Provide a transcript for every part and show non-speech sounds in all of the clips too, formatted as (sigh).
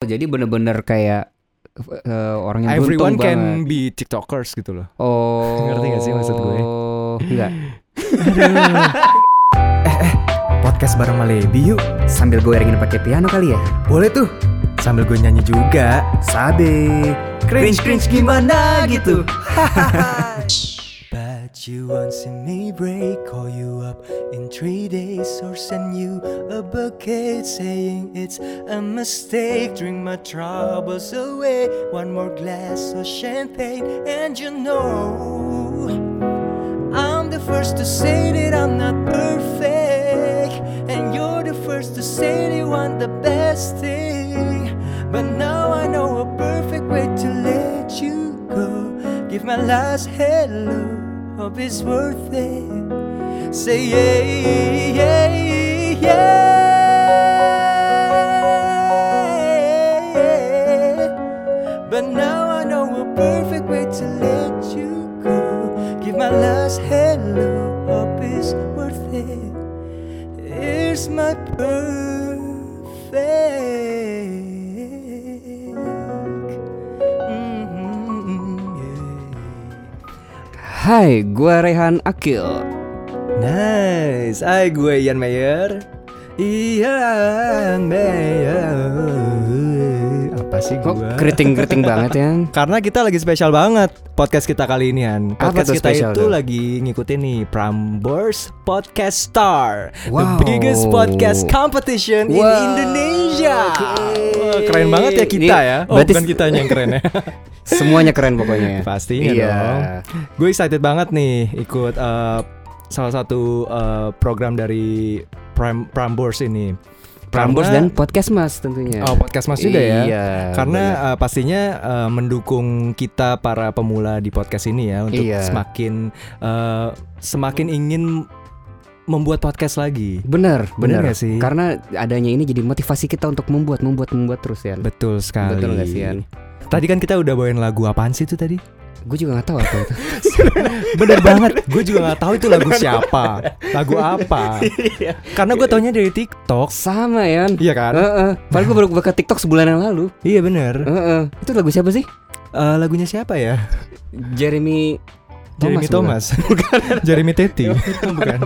Jadi bener-bener kayak eh, orang yang Everyone beruntung can banget. be tiktokers gitu loh Oh. Ngerti gak sih maksud gue? Enggak. (laughs) Podcast bareng Malebi yuk Sambil gue iringin pakai piano kali ya. Boleh tuh Sambil gue nyanyi juga Sabe. Cringe-cringe gimana gitu (laughs) You won't see me break Call you up in three days Or send you a bouquet Saying it's a mistake. Drink my troubles away One more glass of champagne And you know I'm the first to say that I'm not perfect. And you're the first to say you want the best thing. But now I know a perfect way to let you go. Give my last hello Hope it's worth it. Say yeah, yeah, Hai, gue Rehan Akil. Nice, hai gue Ian Mayer Ian Mayer Apa sih gue? keriting-keriting banget ya? (laughs) Karena kita lagi spesial banget podcast kita kali ini Han Apa Podcast kita itu tuh? lagi ngikutin nih Prambors Podcast Star Wow. The biggest podcast competition in Wow. Indonesia Oke. Wah, Keren banget ya kita Ini ya Oh berarti bukan kitanya yang keren ya (laughs) Semuanya keren pokoknya. (laughs) Pastinya Iya. dong Gue excited banget nih ikut eh, salah satu eh, program dari Pram Prambors ini Prambors dan podcast Mas tentunya. Oh podcast mas juga ya Iya. Karena uh, pastinya uh, mendukung kita para pemula di podcast ini ya untuk Iya. semakin uh, semakin ingin membuat podcast lagi. bener, Bener bener, sih? Karena adanya ini jadi motivasi kita untuk membuat, membuat, membuat terus ya. Betul sekali. Betul gak sih Yan? Tadi kan kita udah bawain lagu apaan sih itu tadi? Gue juga gak tahu apa itu. (laughs) Bener banget. Gue juga nggak tahu itu lagu siapa, lagu apa. Karena gue taunya dari TikTok. Sama Yan. Iya kan? Heeh. Padahal gue baru buka TikTok sebulan yang lalu. Iya bener. Heeh. Itu lagu siapa sih? Uh, lagunya siapa ya? Jeremy Jeremy Thomas. (laughs) Jeremy Teti. Bukan.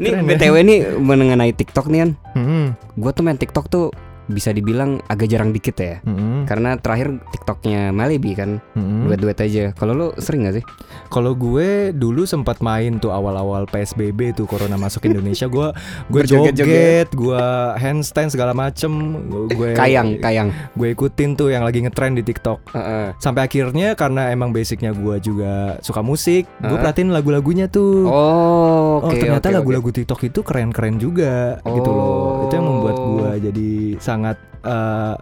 Ini ya. BTW nih mengenai TikTok nih kan. Hmm. Gue tuh main TikTok tuh bisa dibilang agak jarang dikit ya. Hmm. Karena terakhir TikToknya Malebi kan Hmm. duet-duet aja. Kalau lu sering gak sih? Kalau gue dulu sempat main tuh awal-awal PSBB tuh corona masuk Indonesia gue gue Berjoget-joget. joget, gue handstand segala macem, gue Kayang, kayang. gue ikutin tuh yang lagi ngetrend di TikTok. Heeh. Sampai akhirnya karena emang basicnya gue juga suka musik, gue Heeh. perhatiin lagu-lagunya tuh. Oh, Oh oke. ternyata oke, lagu-lagu TikTok itu keren-keren juga gitu loh. Jadi sangat eh,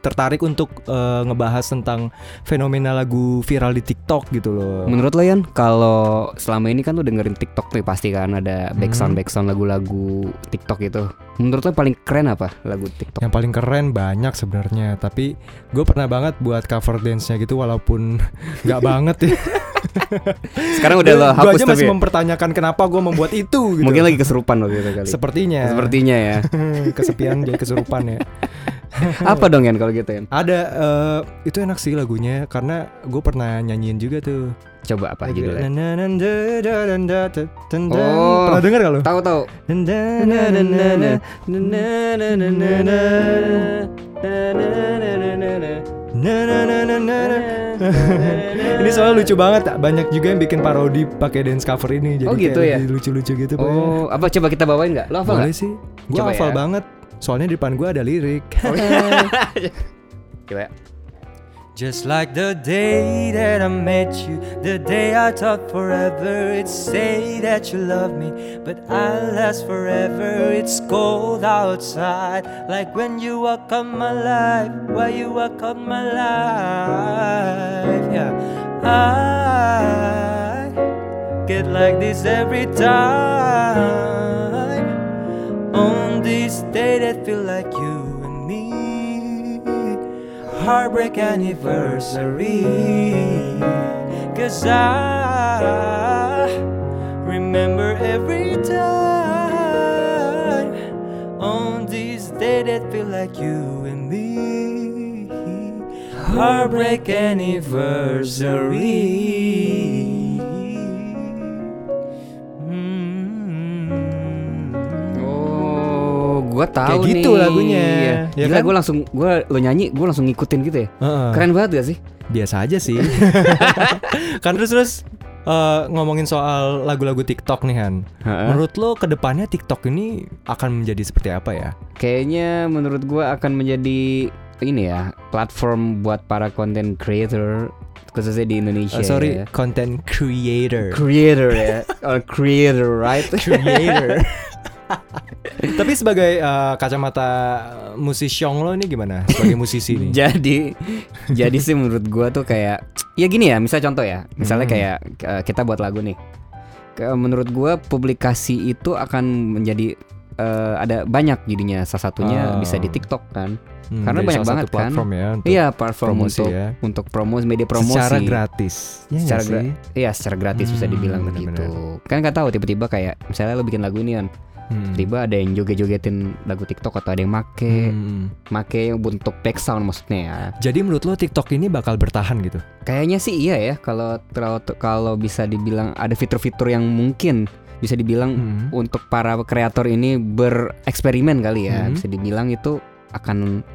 tertarik untuk eh, ngebahas tentang fenomena lagu viral di TikTok gitu loh. Menurut lo Yan, kalau selama ini kan lu dengerin TikTok nih pasti kan ada backsound Hmm. backsound lagu-lagu TikTok itu. Menurut lo paling keren apa lagu TikTok? Yang paling keren banyak sebenarnya, tapi gue pernah banget buat cover dance-nya gitu walaupun (laughs) nggak banget ya. (laughs) Sekarang udah lo Gue hapus aja tapi masih ya? mempertanyakan kenapa gue membuat itu (laughs) gitu. mungkin lagi keserupan waktu itu kali. Sepertinya. Sepertinya ya. Kesepian jadi kesurupan ya. Apa dong Yan kalau gitu Yan? Ada eh, itu enak sih lagunya karena gue pernah nyanyiin juga tuh. Coba apa judulnya? Oh, pernah denger gak lu? Tahu tahu. ini soalnya lucu banget banyak juga yang bikin parodi pakai dance cover ini jadi Oh, gitu ya? lucu-lucu gitu pokoknya. Oh, apa coba kita bawain nggak? Lo hafal boleh sih gue hafal ya. banget soalnya di depan gue ada lirik oh, Coba. (laughs) ya. Just like the day that I met you, the day I thought forever, it's say that you love me, but I'll last forever. It's cold outside, like when you walk on my life, why you walk on my life, yeah. I get like this every time on this day that feel like you and me. Heartbreak anniversary. Cause I remember every time. On this day that feel like you and me. Heartbreak anniversary. Gua tahu Kayak nih. gitu lagunya, Iya. ya Gila, kan? gua langsung gua lo nyanyi, gua langsung ngikutin gitu ya. Heeh. Keren banget gak sih? biasa aja sih. (laughs) kan terus terus eh, ngomongin soal lagu-lagu TikTok nih Han. Heeh. Menurut lo ke depannya TikTok ini akan menjadi seperti apa ya? Kayaknya menurut gua akan menjadi ini ya, platform buat para content creator khususnya di Indonesia. Eh, sorry, ya. content creator. creator ya. Oh, creator, right? creator. (laughs) Tapi sebagai eh, kacamata musisiong lo ini gimana? Sebagai musisi nih. (laughs) jadi jadi sih menurut gua tuh kayak ya gini ya, misalnya contoh ya. Misalnya Hmm. kayak eh, kita buat lagu nih. Ke- menurut gua publikasi itu akan menjadi eh, ada banyak jadinya salah satunya Oh. bisa di TikTok kan. Hmm, Karena banyak banget platform ya untuk Iya, platform promosi untuk ya. untuk promosi media promosi. Secara gratis. Ya Secara gra- Iya, secara gratis bisa Hmm, dibilang bener-bener. begitu. Kan nggak tahu tiba-tiba kayak misalnya lo bikin lagu ini kan, Hmm. tiba ada yang joget-jogetin lagu TikTok atau ada yang make Hmm. make yang untuk back sound maksudnya ya. Jadi menurut lo TikTok ini bakal bertahan gitu? Kayaknya sih iya ya kalau kalau kalau bisa dibilang ada fitur-fitur yang mungkin bisa dibilang Hmm. untuk para kreator ini bereksperimen kali ya. Hmm. Bisa dibilang itu akan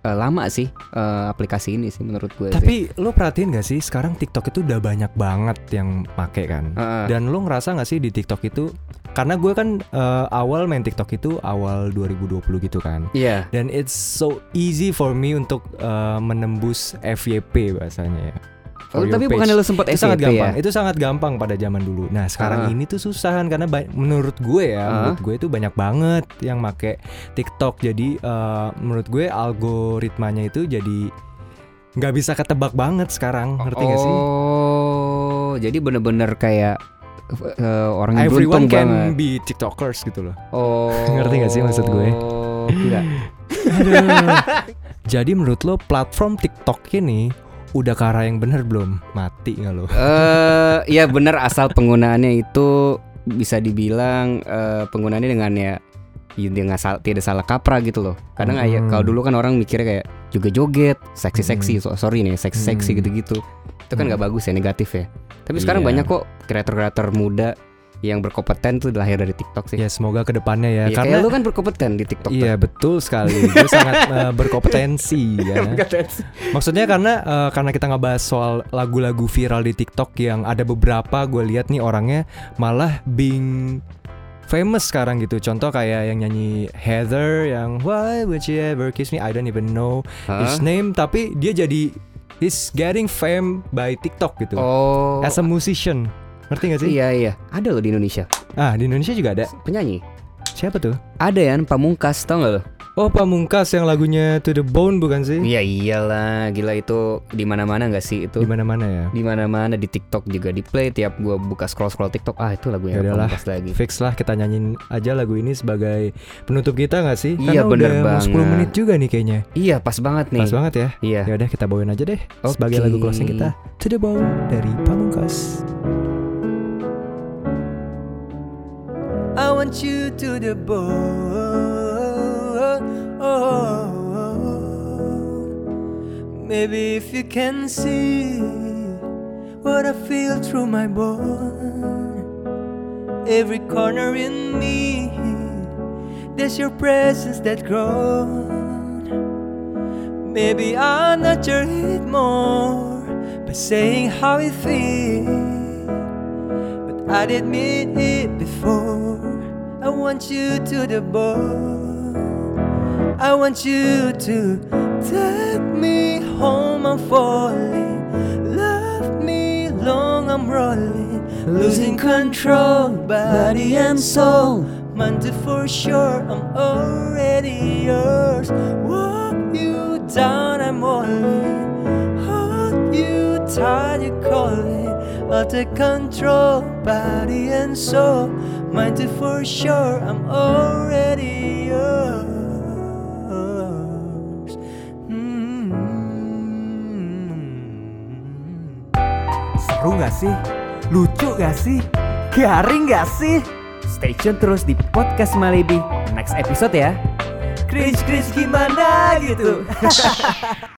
eh, lama sih eh, aplikasi ini sih menurut gue. sih. Tapi lo perhatiin gak sih sekarang TikTok itu udah banyak banget yang make kan? Heeh. Dan lo ngerasa gak sih di TikTok itu karena gue kan eh, awal main TikTok itu awal 2020 gitu kan. Iya. Dan it's so easy for me untuk eh, menembus FYP bahasanya ya. Oh, tapi page. bukan lu sempat itu sangat FYP gampang. ya? Itu sangat gampang pada zaman dulu. Nah, sekarang Ah. ini tuh susahan karena menurut gue ya, Ah. menurut gue itu banyak banget yang make TikTok. Jadi eh, menurut gue algoritmanya itu jadi nggak bisa ketebak banget sekarang. Ngerti gak sih? Oh, jadi bener-bener kayak eh, orang yang Everyone beruntung can banget. be TikTokers gitu loh. Oh. Ngerti gak sih maksud gue? Enggak. Jadi menurut lo platform TikTok ini udah ke arah yang bener belum? Mati nggak lo? Eh, ya benar asal penggunaannya itu bisa dibilang eh, penggunaannya dengan ya ya dengan sal- tidak salah kaprah gitu loh. Kadang Hmm. kalau dulu kan orang mikirnya kayak juga joget, seksi-seksi, so, sorry nih, seksi-seksi Hmm. gitu-gitu. Itu kan Hmm. nggak bagus ya, negatif ya. Tapi sekarang Iya. banyak kok kreator-kreator muda yang berkompeten tuh lahir dari TikTok sih. Ya semoga ke depannya ya, Iya, karena lu kan berkompeten di TikTok. Iya betul sekali, gue sangat (laughs) eh, berkompetensi ya. (laughs) Maksudnya karena eh, karena kita ngebahas soal lagu-lagu viral di TikTok yang ada beberapa gue lihat nih orangnya malah being famous sekarang gitu. Contoh kayak yang nyanyi Heather yang Why would you ever kiss me? I don't even know his name, tapi dia jadi he's getting fame by TikTok gitu. Oh. As a musician, ngerti gak sih? Iya iya, ada loh di Indonesia. Ah di Indonesia juga ada. Penyanyi. Siapa tuh? Ada ya, Pamungkas, tau gak lo? Oh Pamungkas yang lagunya To the Bone bukan sih? Iya iyalah, gila itu di mana-mana nggak sih itu? Di mana-mana ya. Di mana-mana di TikTok juga di play tiap gua buka scroll-scroll TikTok, ah itu lagunya Yaudahlah. Pamungkas lagi. Fix lah kita nyanyiin aja lagu ini sebagai penutup kita nggak sih? Iya, Karena bener udah mau 10 banget. menit juga nih kayaknya. Iya, pas banget nih. Pas banget ya. Iya. Ya udah kita bawain aja deh sebagai Oke. lagu closing kita. To the Bone dari Pamungkas. I want you to the bone. Oh, maybe if you can see what I feel through my bone, every corner in me, there's your presence that grown. Maybe I'll nurture it more by saying how it feels. But I did mean it before. I want you to the bone. I want you to take me home. I'm falling. Love me long. I'm rolling. Losing control, body and soul. Monday for sure. I'm already yours. Walk you down. I'm all. Hold you tight. You're calling. I'll take control, body and soul. Minded for sure, I'm already Sih? Lucu nggak sih? Garing nggak sih? Stay tune terus di podcast Malibi next episode ya. Cringe cringe gimana gitu? (laughs)